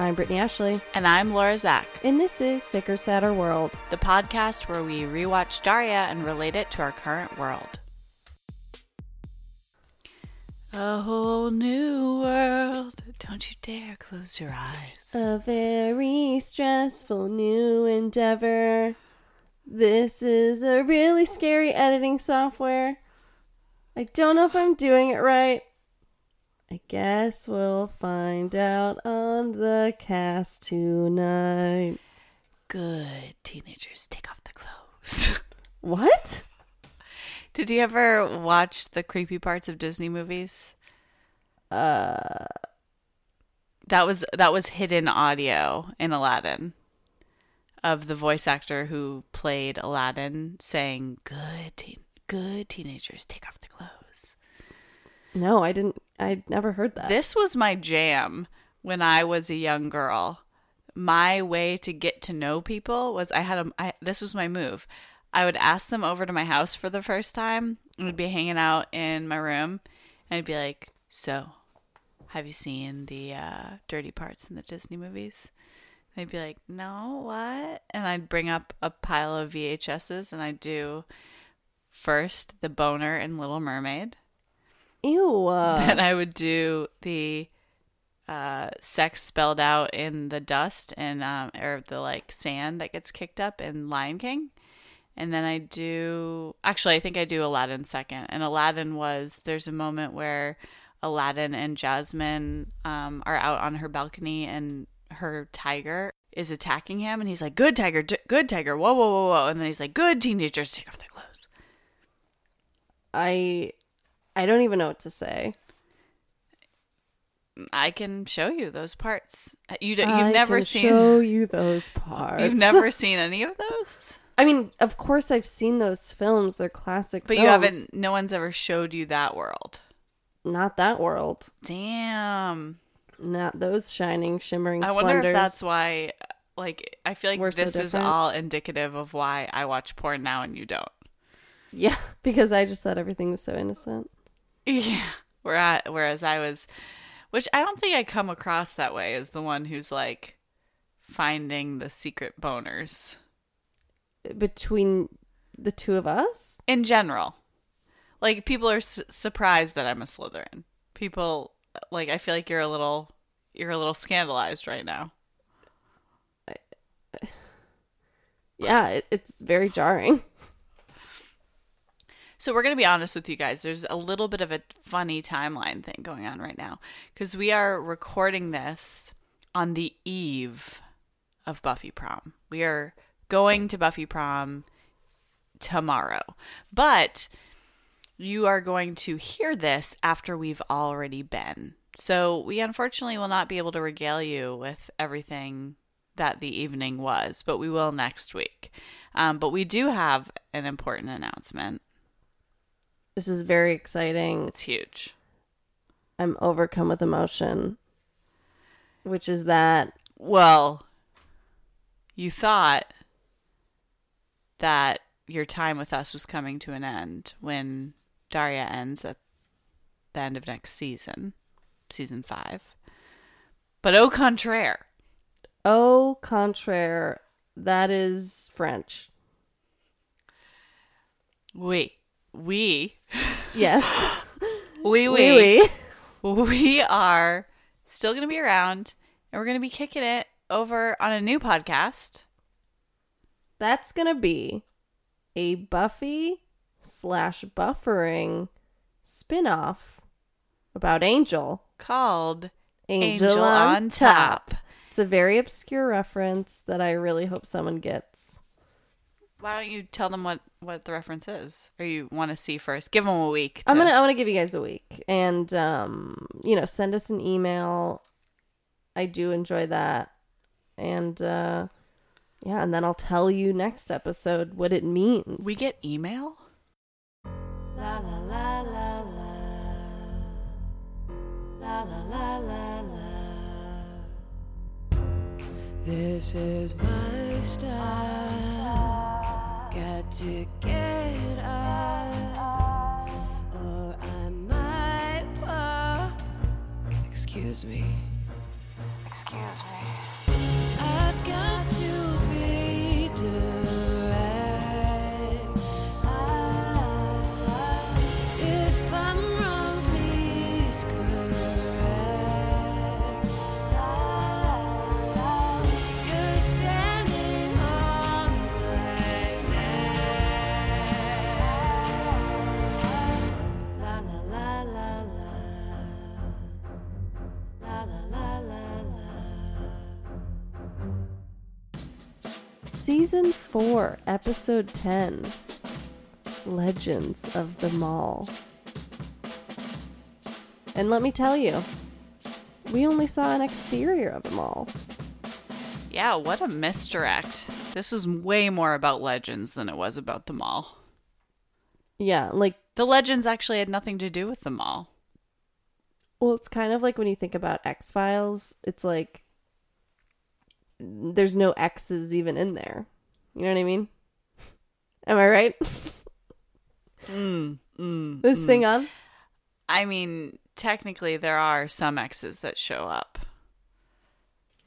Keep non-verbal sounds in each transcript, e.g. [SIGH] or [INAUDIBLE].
I'm Brittany Ashley, And I'm Laura Zak, and this is Sicker Sadder World. the podcast where we rewatch Daria and relate it to our current world. A whole new world. Don't you dare close your eyes. A very stressful new endeavor. This is a really scary editing software. I don't know if I'm doing it right. I guess we'll find out on the cast tonight. Good teenagers, take off the clothes. [LAUGHS] What? Did you ever watch the creepy parts of Disney movies? Uh, That was that was hidden audio in Aladdin of the voice actor who played Aladdin saying, "Good teen, good teenagers, take off the clothes." no, I didn't. I never heard that. This was my jam when I was a young girl. My way to get to know people was I had a I, this was my move. I would ask them over to my house for the first time. and We'd be hanging out in my room, and I'd be like, "So, have you seen the uh, dirty parts in the Disney movies?" And they'd be like, "No, what?" And I'd bring up a pile of VHSs, and I'd do first the boner in Little Mermaid. Ew. [LAUGHS] Then I would do the uh, sex spelled out in the dust and um, or the like sand that gets kicked up in Lion King. And then I do actually I think I do Aladdin second. And Aladdin was there's a moment where Aladdin and Jasmine um, are out on her balcony and her tiger is attacking him and he's like good tiger d- good tiger whoa whoa whoa whoa and then he's like good teenagers take off their clothes I, I don't even know what to say. I can show you those parts uh, you d- you've I never can seen show you those [LAUGHS] parts. You've never [LAUGHS] seen any of those? I mean, of course, I've seen those films. They're classic. But you haven't, no one's ever showed you that world. Not that world. Damn. Not those shining, shimmering. I wonder if that's why, like, I feel like We're so this is all indicative of why I watch porn now and you don't. Yeah, [LAUGHS] because I just thought everything was so innocent. Yeah. Whereas, whereas I was, which I don't think I come across that way as the one who's like finding the secret boners Between the two of us, in general. Like, people are su- surprised that I'm a Slytherin. People, like, I feel like you're a little, you're a little scandalized right now. [SIGHS] yeah, it, it's very jarring. So we're going to be honest with you guys. There's a little bit of a funny timeline thing going on right now because we are recording this on the eve of Buffy prom. We are going to Buffy prom tomorrow. But you are going to hear this after we've already been. So we unfortunately will not be able to regale you with everything that the evening was, but we will next week. Um, but we do have an important announcement. This is very exciting. It's huge. I'm overcome with emotion, which is that Well, you thought that your time with us was coming to an end when Daria ends at the end of next season, season five. But au contraire, au contraire, that is French. we, we, Yes, [LAUGHS] we, oui, we, we are still going to be around and we're going to be kicking it over on a new podcast. That's gonna be a Buffy slash buffering spin-off about Angel. Called Angel, Angel on, on top. Top. It's a very obscure reference that I really hope someone gets. Why don't you tell them what what the reference is, or you want to see first? Give them a week. I'm gonna I'm gonna give you guys a week, and um, you know, send us an email. I do enjoy that, and uh, yeah, and then I'll tell you next episode what it means. We get email. La la la la la. La la la la la. This is my style. Got to get up, or I might fall. Excuse me. Excuse me. Season 4, Episode 10 Legends of the Mall. And let me tell you, we only saw an exterior of the mall. Yeah, what a misdirect. This was way more about legends than it was about the mall. Yeah, like, The legends actually had nothing to do with the mall. well, it's kind of like when you think about X Files, it's like there's no X's even in there. You know what I mean? Am I right? Mm, mm, this mm. thing on? I mean, technically, there are some X's that show up,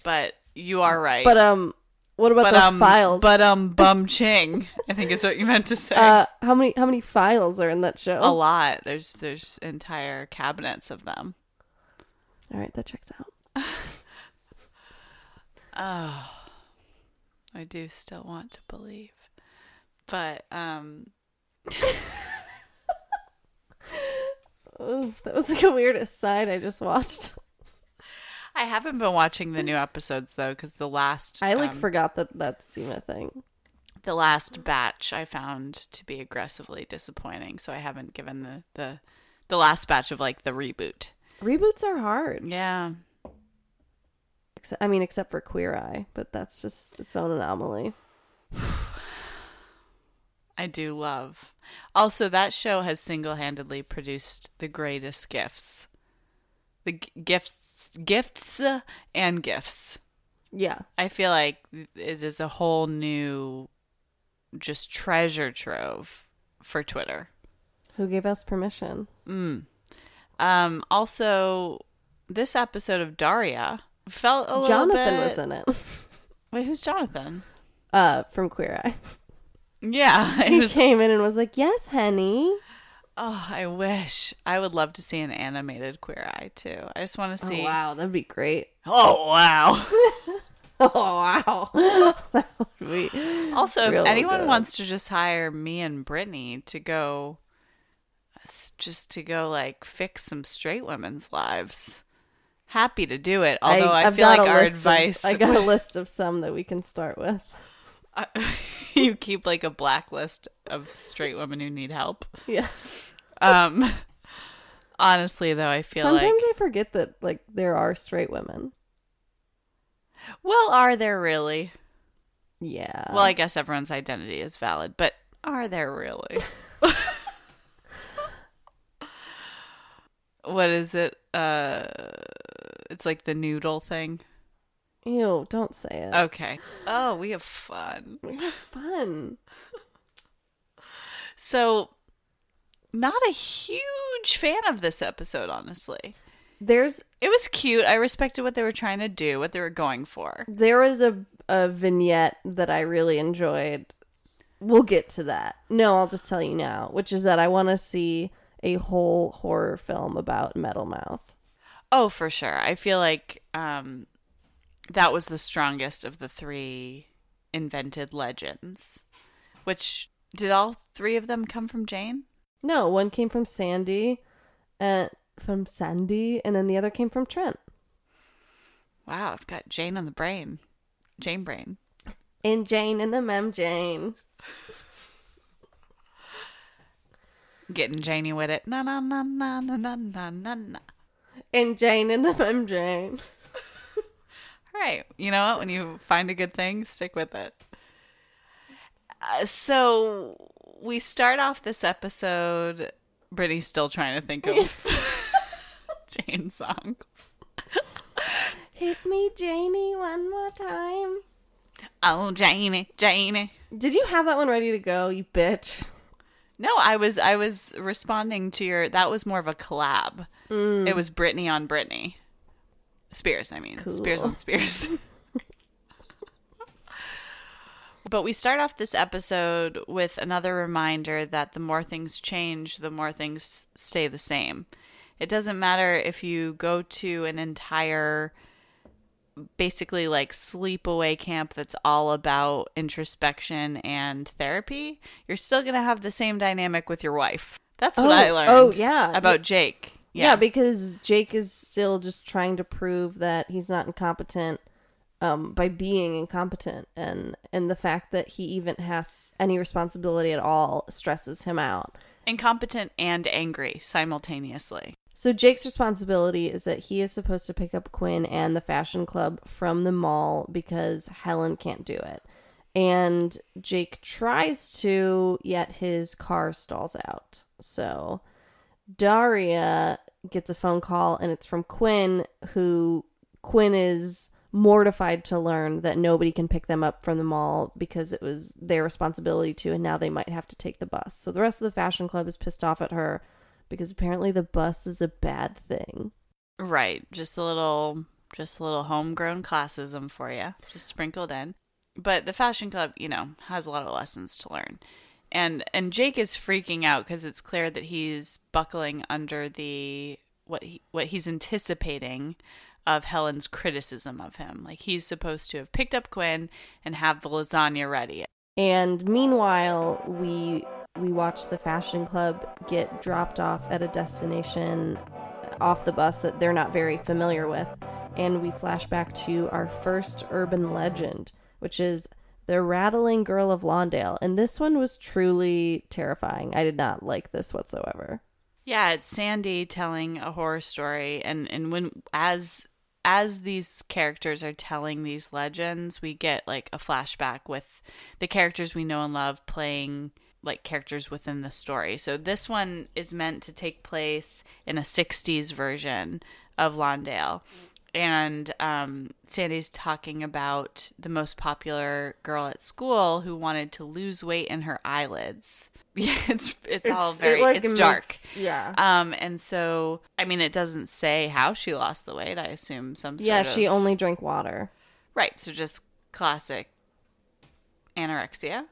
but you are right. But, um, what about but the um, files? but um, bum ching. I think is what you meant to say. uh, how many how many files are in that show? A lot. There's there's entire cabinets of them. All right, that checks out. Oh, I do still want to believe, but um, Oh, that was like a weird aside I just watched. I haven't been watching the new episodes though because the last I like um, forgot that that's even a thing. the last batch I found to be aggressively disappointing, so I haven't given the the the last batch of like the reboot. Reboots are hard. Yeah, Ex- I mean, except for Queer Eye, but that's just its own anomaly. [SIGHS] I do love. Also, that show has single handedly produced the greatest gifts, the g- gifts, gifts, and gifts. Yeah, I feel like it is a whole new, just treasure trove for Twitter. who gave us permission? Mm. Um. Also, this episode of Daria felt a little Jonathan bit. was in it. [LAUGHS] Wait, who's Jonathan? Uh, from Queer Eye. Yeah, [LAUGHS] He was. came in and was like, "Yes, honey." Oh, I wish I would love to see an animated Queer Eye too. I just want to see. Oh wow, that'd be great. [LAUGHS] Oh wow. Oh wow, that would be Also, if anyone good. wants to just hire me and Brittany to go, just to go like fix some straight women's lives, happy to do it. Although I, I've feel like our list of- advice, I got a [LAUGHS] list of some that we can start with. [LAUGHS] you keep like a blacklist of straight women who need help. Yeah. Um, honestly, though, I feel Sometimes like, I forget that like there are straight women. well, are there really? Yeah. Well, I guess everyone's identity is valid, but are there really? [LAUGHS] what is it? Uh, it's like the noodle thing. Ew, don't say it. Okay. Oh, we have fun. We have fun. [LAUGHS] So, not a huge fan of this episode, honestly. There's It was cute. I respected what they were trying to do, what they were going for. there was a a vignette that I really enjoyed. We'll get to that. No, I'll just tell you now, which is that I want to see a whole horror film about Metal Mouth. Oh, for sure. I feel like um, that was the strongest of the three invented legends. Which did all three of them come from Jane? No, one came from Sandy, and from Sandy, and then the other came from Trent. Wow, I've got Jane on the brain, Jane brain, and Jane and the Mem Jane. Getting Janie with it. Na na na na na na na na. And Jane and the Mem Jane. All [LAUGHS] right. You know what? When you find a good thing, stick with it. Uh, so we start off this episode. Brittany's still trying to think of [LAUGHS] Jane songs. [LAUGHS] Hit me, Janie, one more time. Oh, Janie, Janie. Did you have that one ready to go, you bitch? No, I was I was responding to your. That was more of a collab. Mm. It was Brittany on Brittany. Spears, I mean. Spears on Spears. [LAUGHS] but we start off this episode with another reminder that the more things change, the more things stay the same. It doesn't matter if you go to an entire basically like sleepaway camp that's all about introspection and therapy, you're still going to have the same dynamic with your wife. That's what Oh, I learned. oh, yeah. About Jake. Yeah. because Jake is still just trying to prove that he's not incompetent um, by being incompetent, and and the fact that he even has any responsibility at all stresses him out. incompetent and angry simultaneously. So Jake's responsibility is that he is supposed to pick up Quinn and the fashion club from the mall because Helen can't do it. And Jake tries to, yet his car stalls out. So Daria gets a phone call and it's from Quinn who Quinn is mortified to learn that nobody can pick them up from the mall because it was their responsibility to and now they might have to take the bus. So the rest of the fashion club is pissed off at her because apparently the bus is a bad thing. Right. Just a little just a little homegrown classism for you, just sprinkled in. But the fashion club, you know, has a lot of lessons to learn. And and Jake is freaking out cuz it's clear that he's buckling under the what he, what he's anticipating of Helen's criticism of him. Like he's supposed to have picked up Quinn and have the lasagna ready. And meanwhile, we we watch the fashion club get dropped off at a destination off the bus that they're not very familiar with. And we flash back to our first urban legend, which is the rattling girl of Lawndale. And this one was truly terrifying. I did not like this whatsoever. Yeah, it's Sandy telling a horror story and and when as as these characters are telling these legends, we get like a flashback with the characters we know and love playing like characters within the story. So this one is meant to take place in a 60s version of Lawndale. And um, Sandy's talking about the most popular girl at school who wanted to lose weight in her eyelids. [LAUGHS] Yeah, it's it's, all very it, like, it's dark. yeah. Um, and so I mean, it doesn't say how she lost the weight. I assume some sort yeah, of she only drank water. right. So just classic anorexia.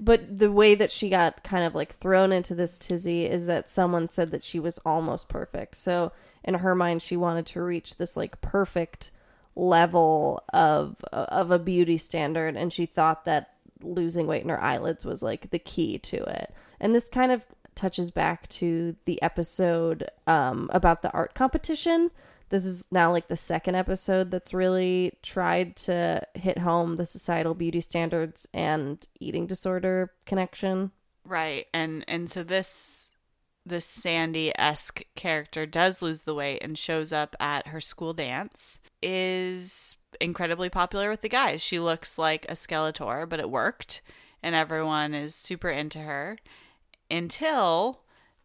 But the way that she got kind of like thrown into this tizzy is that someone said that she was almost perfect. So in her mind, she wanted to reach this like perfect level of of a beauty standard, and she thought that losing weight in her eyelids was like the key to it. And this kind of touches back to the episode um, about the art competition. This is now like the second episode that's really tried to hit home the societal beauty standards and eating disorder connection. Right. And and so this this Sandy esque character does lose the weight and shows up at her school dance. Is incredibly popular with the guys. She looks like a Skeletor, but it worked, and everyone is super into her until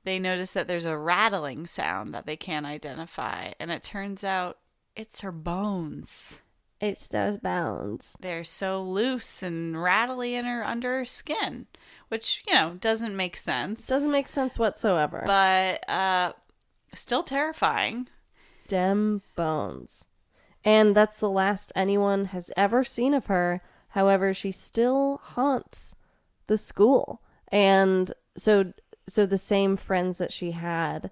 they notice that there's a rattling sound that they can't identify, and it turns out it's her bones. It's those bones. They're so loose and rattly in her under her skin, which you know doesn't make sense. Doesn't make sense whatsoever. but uh, still terrifying. Dem bones. And that's the last anyone has ever seen of her. However, she still haunts the school. And so so the same friends that she had,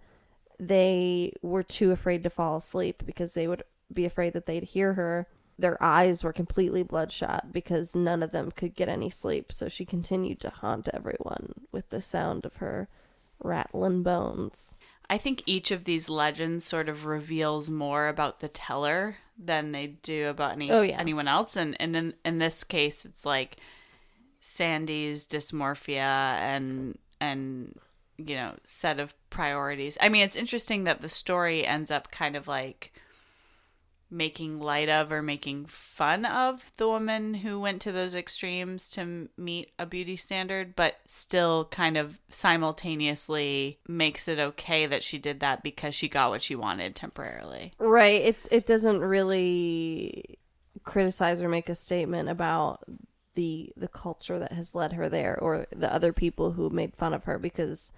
they were too afraid to fall asleep because they would be afraid that they'd hear her. Their eyes were completely bloodshot because none of them could get any sleep. So she continued to haunt everyone with the sound of her rattling bones. I think each of these legends sort of reveals more about the teller than they do about any Oh, yeah. anyone else. And and in in this case, it's like Sandy's dysmorphia and and you know set of priorities. I mean, it's interesting that the story ends up kind of like making light of or making fun of the woman who went to those extremes to meet a beauty standard, but still kind of simultaneously makes it okay that she did that because she got what she wanted temporarily. Right. It it doesn't really criticize or make a statement about the the culture that has led her there or the other people who made fun of her because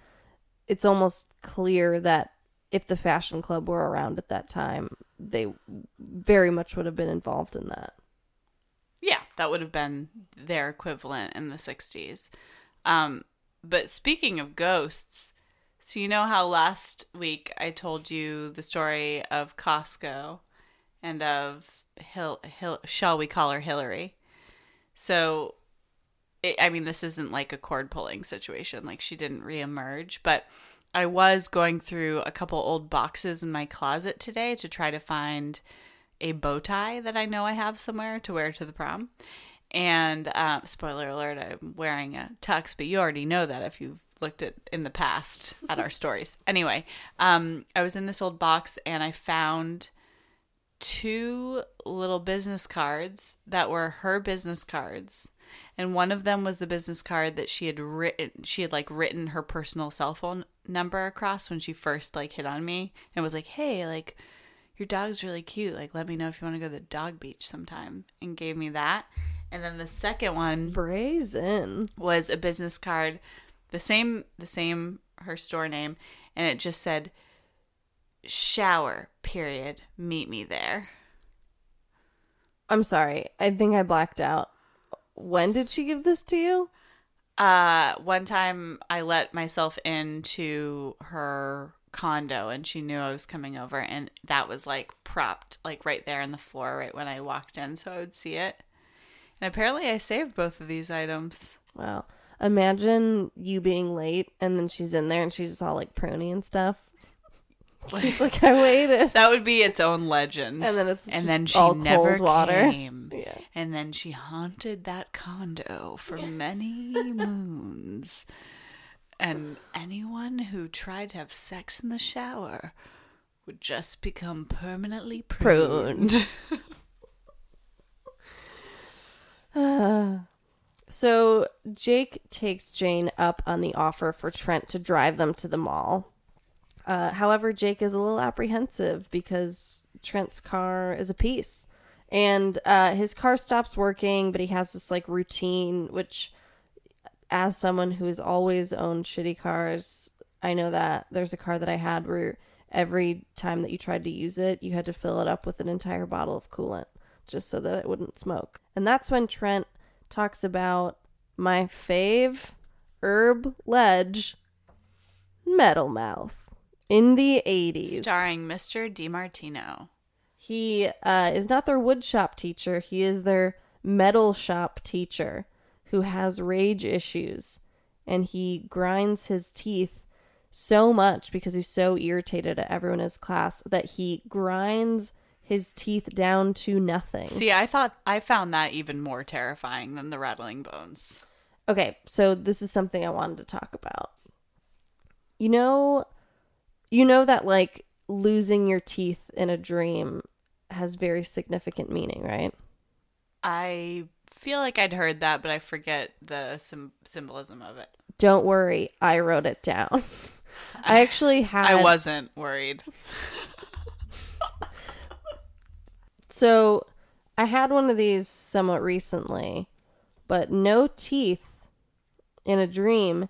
it's almost clear that if the fashion club were around at that time, they very much would have been involved in that. Yeah, that would have been their equivalent in the 60s. Um, but speaking of ghosts, so you know how last week I told you the story of Costco and of Hill, Hill shall we call her Hillary? So, it, I mean, this isn't like a cord pulling situation, like she didn't reemerge, but I was going through a couple old boxes in my closet today to try to find a bow tie that I know I have somewhere to wear to the prom. And uh, spoiler alert, I'm wearing a tux, but you already know that if you've looked at in the past at our stories. Anyway, um, I was in this old box and I found two little business cards that were her business cards. And one of them was the business card that she had written she had like written her personal cell phone number across when she first like hit on me and was like, Hey, like your dog's really cute. Like let me know if you want to go to the dog beach sometime and gave me that. And then the second one Brazen. was a business card, the same the same her store name, and it just said shower period meet me there. I'm sorry. I think I blacked out. When did she give this to you? Uh one time I let myself into her condo and she knew I was coming over and that was like propped like right there on the floor right when I walked in so I would see it. And apparently I saved both of these items. Wow. Imagine you being late and then she's in there and she's just all like pruny and stuff. She's like, I waited. That would be its own legend. And then it's and then she all never cold water. came. [LAUGHS] Yeah. And then she haunted that condo for many moons. And anyone who tried to have sex in the shower would just become permanently pruned. [SIGHS] So Jake takes Jane up on the offer for Trent to drive them to the mall. Uh, however, Jake is a little apprehensive because Trent's car is a piece. And uh, his car stops working, but he has this like routine, which, as someone who has always owned shitty cars, I know that there's a car that I had where every time that you tried to use it, you had to fill it up with an entire bottle of coolant just so that it wouldn't smoke. And that's when Trent talks about my fave herb ledge, Metal Mouth, in the 80s. Starring Mr. DeMartino. He uh, is not their woodshop teacher. He is their metal shop teacher who has rage issues. And he grinds his teeth so much because he's so irritated at everyone in his class that he grinds his teeth down to nothing. See, I thought I found that even more terrifying than the rattling bones. Okay, so this is something I wanted to talk about. You know, you know that like losing your teeth in a dream has very significant meaning, right? I feel like I'd heard that, but I forget the sim- symbolism of it. Don't worry, I wrote it down. [LAUGHS] I actually had I wasn't worried. [LAUGHS] So I had one of these somewhat recently, but no teeth in a dream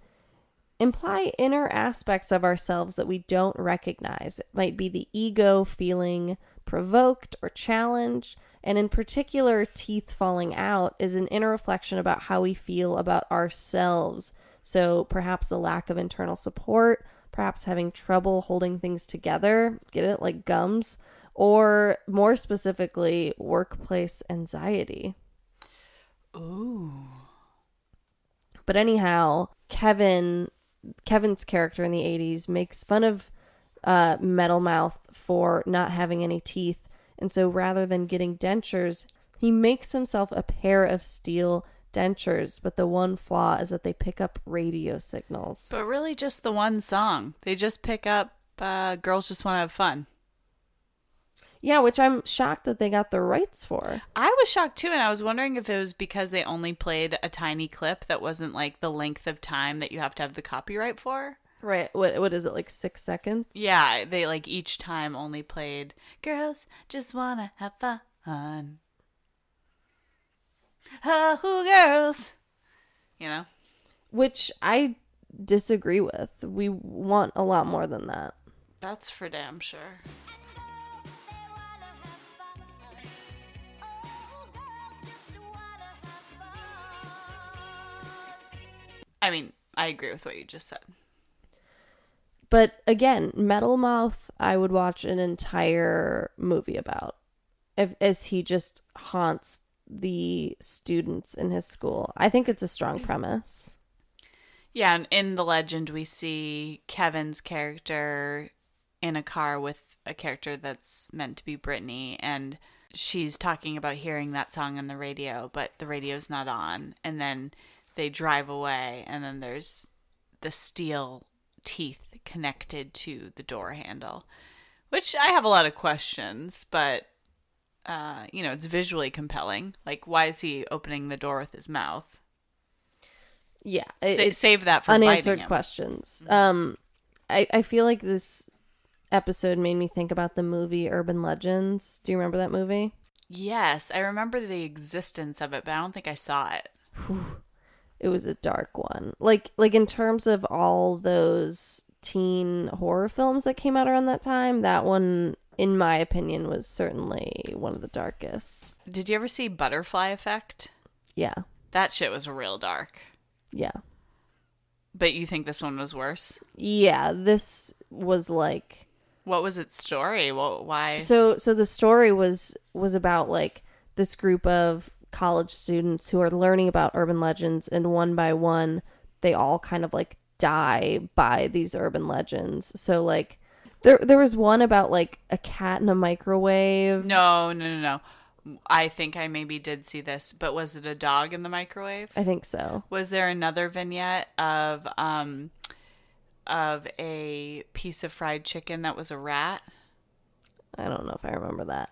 imply inner aspects of ourselves that we don't recognize. It might be the ego feeling provoked or challenged, and in particular, teeth falling out is an inner reflection about how we feel about ourselves. So perhaps a lack of internal support, perhaps having trouble holding things together, get it like gums, or more specifically, workplace anxiety. Ooh. But anyhow, Kevin Kevin's character in the 80s makes fun of uh, Metal Mouth for not having any teeth. And so rather than getting dentures, he makes himself a pair of steel dentures. But the one flaw is that they pick up radio signals. But really, just the one song. They just pick up uh, Girls Just Want to Have Fun. Yeah, which I'm shocked that they got the rights for. I was shocked too, and I was wondering if it was because they only played a tiny clip that wasn't like the length of time that you have to have the copyright for. Right. What, what is it, like six seconds? Yeah, they like each time only played Girls Just Wanna Have Fun. Oh, girls. You know? Which I disagree with. We want a lot more than that. That's for damn sure. I mean, I agree with what you just said. But again, Metal Mouth, I would watch an entire movie about, if, as he just haunts the students in his school. I think it's a strong premise. Yeah, and in the legend, we see Kevin's character in a car with a character that's meant to be Brittany, and she's talking about hearing that song on the radio, but the radio's not on. And then they drive away, and then there's the steel teeth connected to the door handle, which I have a lot of questions, but. Uh, you know, it's visually compelling. Like, why is he opening the door with his mouth? Yeah, Sa- save that for unanswered questions. Um, I I feel like this episode made me think about the movie Urban Legends. Do you remember that movie? Yes, I remember the existence of it, but I don't think I saw it. It was a dark one. Like like in terms of all those teen horror films that came out around that time, that one in my opinion was certainly one of the darkest. Did you ever see Butterfly Effect? Yeah. That shit was real dark. Yeah. But you think this one was worse? Yeah, this was like What was its story? Well, why? so so the story was was about like this group of college students who are learning about urban legends and one by one they all kind of like die by these urban legends so like there there was one about like a cat in a microwave No, no, no, no. I think I maybe did see this, but was it a dog in the microwave? i think so Was there another vignette of um of a piece of fried chicken that was a rat? i don't know if i remember that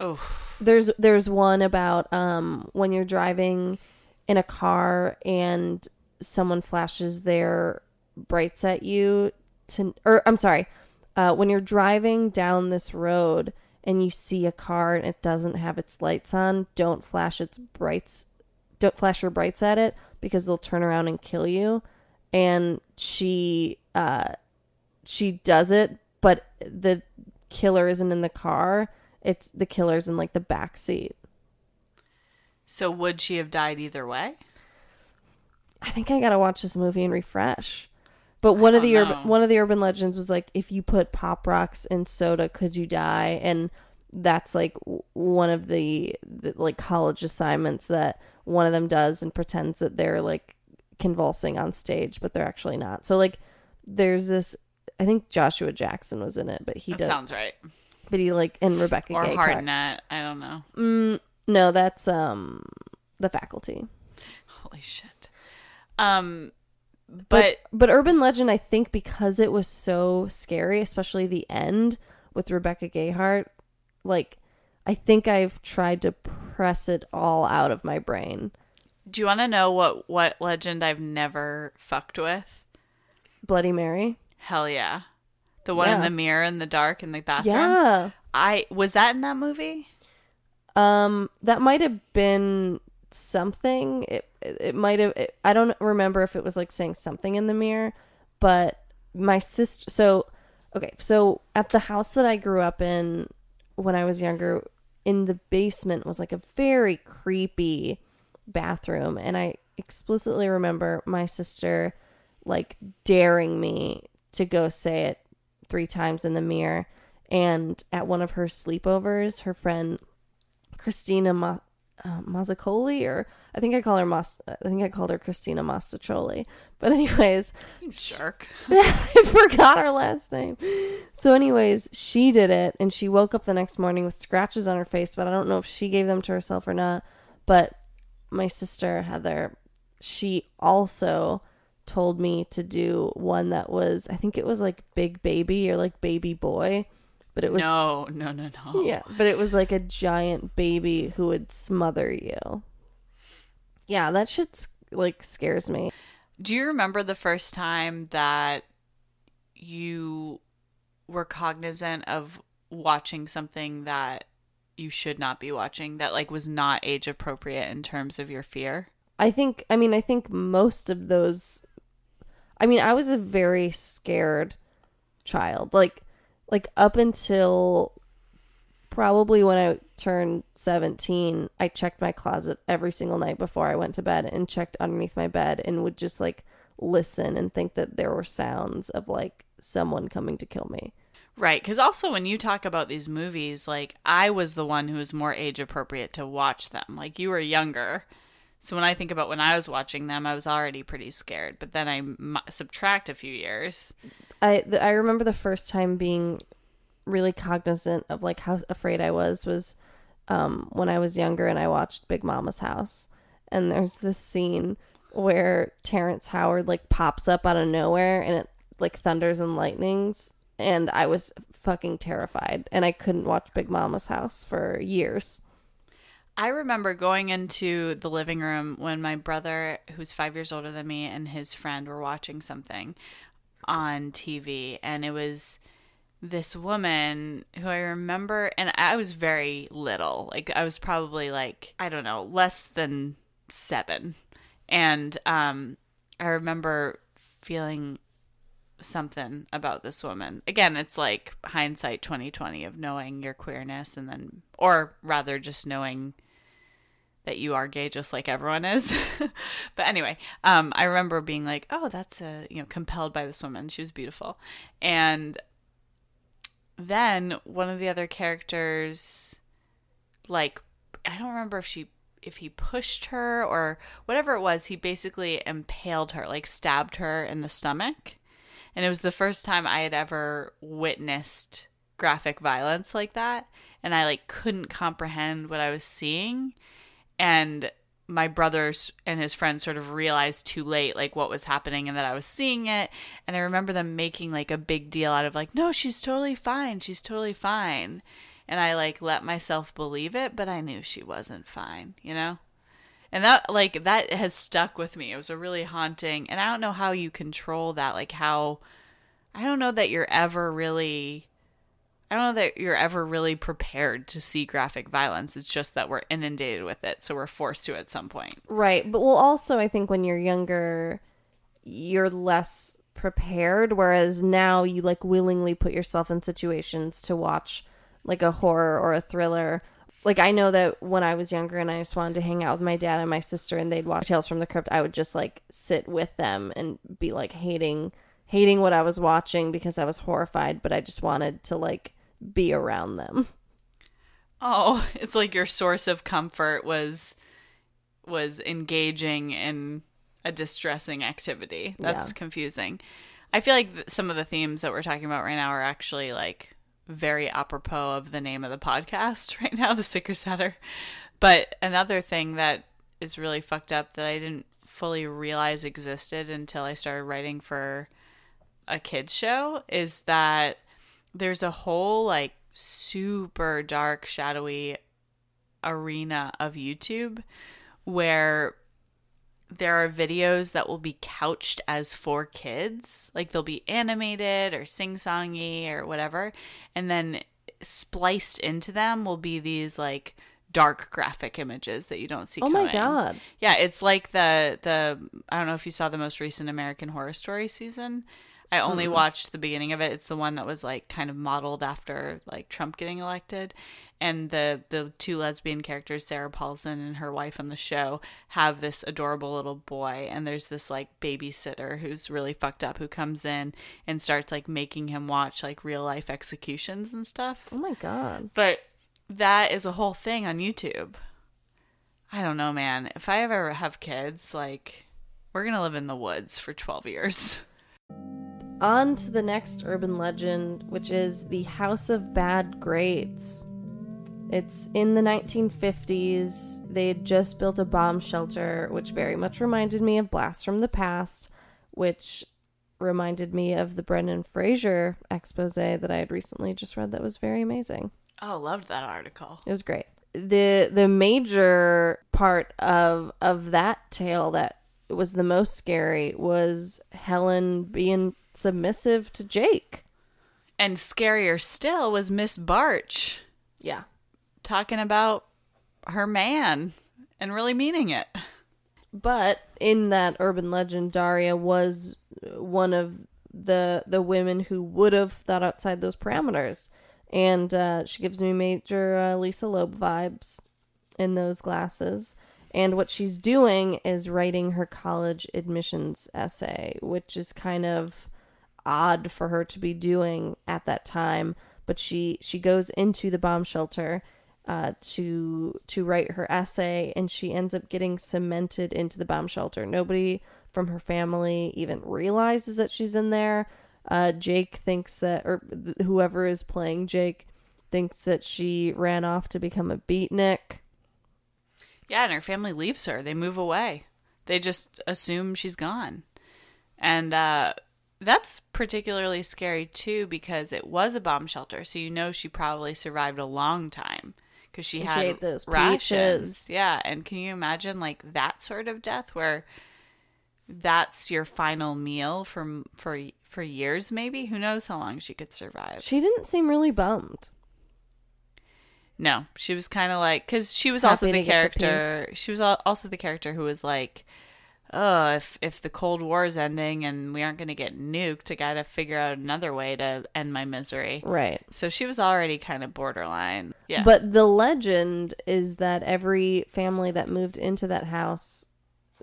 Oh, there's there's one about um when you're driving in a car and someone flashes their brights at you to or I'm sorry uh when you're driving down this road and you see a car and it doesn't have its lights on don't flash its brights don't flash your brights at it because they'll turn around and kill you. And she uh she does it but the killer isn't in the car it's the killer's in like the back seat. So would she have died either way? i think i gotta watch this movie and refresh. But one of the urban one of the urban legends was like if you put pop rocks in soda could you die? And that's like one of the, the like college assignments that one of them does and pretends that they're like convulsing on stage but they're actually not. So like there's this i think joshua jackson was in it but he That does sounds right. But he like and rebecca Or. I don't know. Mm, no, that's um the faculty. Holy shit. Um, But, but but urban legend, I think, because it was so scary, especially the end with Rebecca Gayheart, like I think I've tried to press it all out of my brain. do you want to know what what legend I've never fucked with? Bloody Mary. Hell yeah. The one in the mirror in the dark in the bathroom. Yeah. I was that in that movie? Um, that might have been something. It it, it might have. It, I don't remember if it was like saying something in the mirror, but my sister. So okay, so at the house that I grew up in when I was younger, in the basement was like a very creepy bathroom, and I explicitly remember my sister like daring me to go say it three times in the mirror. And at one of her sleepovers, her friend Christina Ma- uh, Mazzacoli, or I think I call her Mas- I think I called her Christina Mastacholi. But anyways, jerk. [LAUGHS] I forgot her last name. So, anyways, she did it, and she woke up the next morning with scratches on her face. But I don't know if she gave them to herself or not. But my sister Heather, she also told me to do one that was I think it was like Big Baby or like Baby Boy, but it was no, no, no, no. yeah, but it was like a giant baby who would smother you. Yeah, that shit's like scares me. Do you remember the first time that you were cognizant of watching something that you should not be watching that like was not age appropriate in terms of your fear? I think I mean I think most of those I mean I was a very scared child. Like like up until probably when I turned 17, I checked my closet every single night before I went to bed and checked underneath my bed and would just like listen and think that there were sounds of like someone coming to kill me. Right, because also when you talk about these movies, like I was the one who was more age appropriate to watch them. Like you were younger, so when I think about when I was watching them, I was already pretty scared. But then I m- subtract a few years. I th- I remember the first time being really cognizant of like how afraid I was was um, when I was younger and I watched Big Momma's House, and there's this scene where Terrence Howard like pops up out of nowhere and it like thunders and lightnings, and I was fucking terrified, and I couldn't watch Big Momma's House for years. I remember going into the living room when my brother, who's five years older than me, and his friend were watching something on TV, and it was this woman who I remember, and I was very little. Like, I was probably like, I don't know, less than seven. And um, I remember feeling something about this woman. Again, it's like hindsight 2020 of knowing your queerness and then or rather just knowing that you are gay just like everyone is. [LAUGHS] but anyway, um I remember being like, "Oh, that's a, you know, compelled by this woman. She was beautiful." And then one of the other characters like I don't remember if she if he pushed her or whatever it was, he basically impaled her, like stabbed her in the stomach. And it was the first time I had ever witnessed graphic violence like that. And I like couldn't comprehend what I was seeing. And my brothers and his friends sort of realized too late like what was happening and that I was seeing it. And I remember them making like a big deal out of like, no, she's totally fine. She's totally fine. And I like let myself believe it, but I knew she wasn't fine, you know? And that like that has stuck with me. It was a really haunting and I don't know how you control that, like how I don't know that you're ever really I don't know that you're ever really prepared to see graphic violence. It's just that we're inundated with it, so we're forced to at some point. Right. But well, also, I think when you're younger, you're less prepared. Whereas now you like willingly put yourself in situations to watch like a horror or a thriller. Like I know that when I was younger and I just wanted to hang out with my dad and my sister and they'd watch Tales from the Crypt, I would just like sit with them and be like hating hating what I was watching because I was horrified, but I just wanted to like be around them. Oh, [LAUGHS] it's like your source of comfort was was engaging in a distressing activity. That's Yeah. confusing. I feel like th- some of the themes that we're talking about right now are actually like very apropos of the name of the podcast [LAUGHS] right now, the Sicker Sadder. But another thing that is really fucked up that I didn't fully realize existed until I started writing for a kids show is that there's a whole like super dark shadowy arena of YouTube where there are videos that will be couched as for kids. Like they'll be animated or sing songy or whatever. And then spliced into them will be these like dark graphic images that you don't see Oh my god. Yeah, it's like the the I don't know if you saw the most recent American Horror Story season. I only watched the beginning of it. It's the one that was like kind of modeled after like Trump getting elected. And the the two lesbian characters, Sarah Paulson and her wife on the show, have this adorable little boy and there's this like babysitter who's really fucked up who comes in and starts like making him watch like real life executions and stuff. Oh my god. But that is a whole thing on YouTube. I don't know, man. If I ever have kids, like, we're going to live in the woods for 12 years. [LAUGHS] On to the next urban legend, which is the House of Bad Grades. It's in the 1950s. They had just built a bomb shelter, which very much reminded me of Blast from the Past, which reminded me of the Brendan Fraser expose that I had recently just read that was very amazing. Oh, loved that article. It was great. The the major part of of that tale that was the most scary was Helen being submissive to Jake. And scarier still was Miss Barch Yeah. talking about her man and really meaning it. But in that urban legend, Daria was one of the the women who would have thought outside those parameters. and uh, she gives me major uh, Lisa Loeb vibes in those glasses. And what she's doing is writing her college admissions essay, which is kind of odd for her to be doing at that time. But she she goes into the bomb shelter uh, to to write her essay, and she ends up getting cemented into the bomb shelter. Nobody from her family even realizes that she's in there. Uh, Jake thinks that, or th- whoever is playing Jake thinks that she ran off to become a beatnik. Yeah, and her family leaves her. They move away. They just assume she's gone. And uh, that's particularly scary too because it was a bomb shelter, so you know she probably survived a long time because she And she had ate those rations. peaches. Yeah, and can you imagine like that sort of death where that's your final meal for for for years maybe? Who knows how long she could survive. She didn't seem really bummed. No, she was kind of like because she was also the get the character. she was also the character who was like, "Oh, if if the Cold War is ending and we aren't going to get nuked, I got to figure out another way to end my misery." Right. So she was already kind of borderline. Yeah, But the legend is that every family that moved into that house,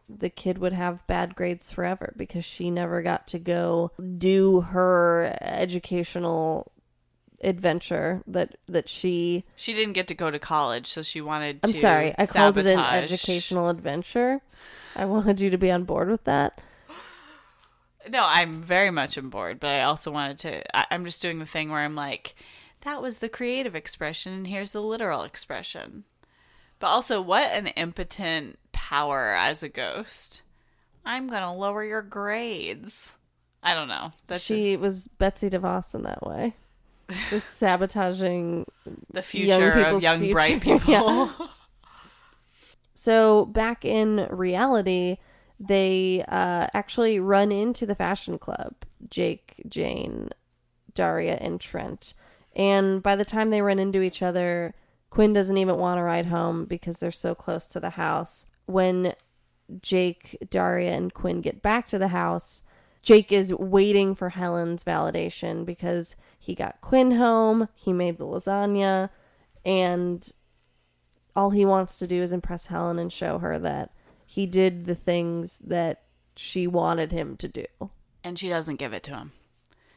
the kid would have bad grades forever because she never got to go do her educational adventure that that she she didn't get to go to college, so she wanted. to I'm sorry, I called it an sabotage- educational adventure. I wanted you to be on board with that. No, I'm very much on board, but I also wanted to. I, I'm just doing the thing where I'm like, that was the creative expression, and here's the literal expression. But also, what an impotent power as a ghost. I'm gonna lower your grades. I don't know. That's she was Betsy DeVos in that way. Just sabotaging the future of people's young bright [LAUGHS] people. Yeah. So back in reality, they uh, actually run into the fashion club. Jake, Jane, Daria, and Trent. And by the time they run into each other, Quinn doesn't even want to ride home because they're so close to the house. When Jake, Daria, and Quinn get back to the house, Jake is waiting for Helen's validation because he got Quinn home, he made the lasagna, and all he wants to do is impress Helen and show her that he did the things that she wanted him to do. and she doesn't give it to him.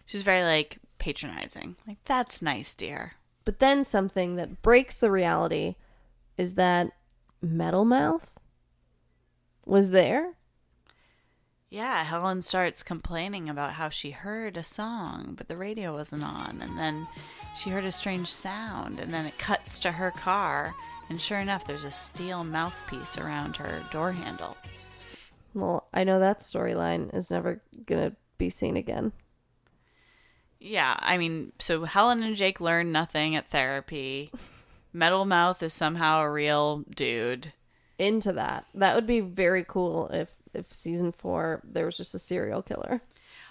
She's very like patronizing. Like that's nice, dear. But then something that breaks the reality is that Metal Mouth was there. Yeah, Helen starts complaining about how she heard a song, but the radio wasn't on. And then she heard a strange sound, and then it cuts to her car. And sure enough, there's a steel mouthpiece around her door handle. Well, I know that storyline is never going to be seen again. Yeah, I mean, so Helen and Jake learn nothing at therapy. Metal Mouth is somehow a real dude. Into that. That would be very cool if if season 4 there was just a serial killer.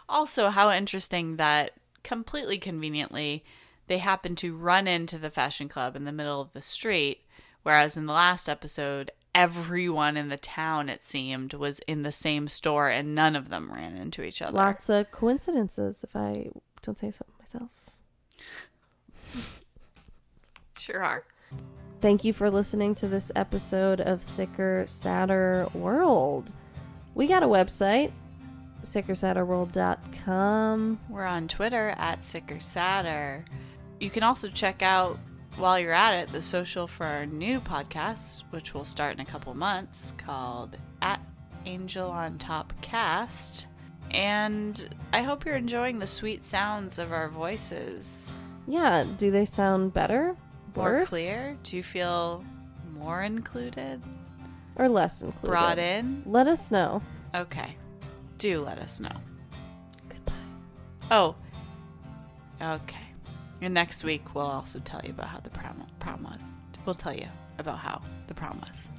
Also, how interesting that completely conveniently they happen to run into the fashion club in the middle of the street, whereas in the last episode, everyone in the town, it seemed, was in the same store and none of them ran into each other. Lots of coincidences if I don't say so myself. Sure are. Thank you for listening to this episode of Sicker Sadder World. We got a website, sickersadderworld.com. We're on Twitter at Sicker Sadder. You can also check out, while you're at it, the social for our new podcast, which will start in a couple months, called At Angel on Top Cast. And I hope you're enjoying the sweet sounds of our voices. Yeah, do they sound better? More Worse? clear? Do you feel more included? Or less included? Brought in? Let us know. Okay. Do let us know. Goodbye. Oh. Okay. And next week we'll also tell you about how the prom prom was. We'll tell you about how the prom was.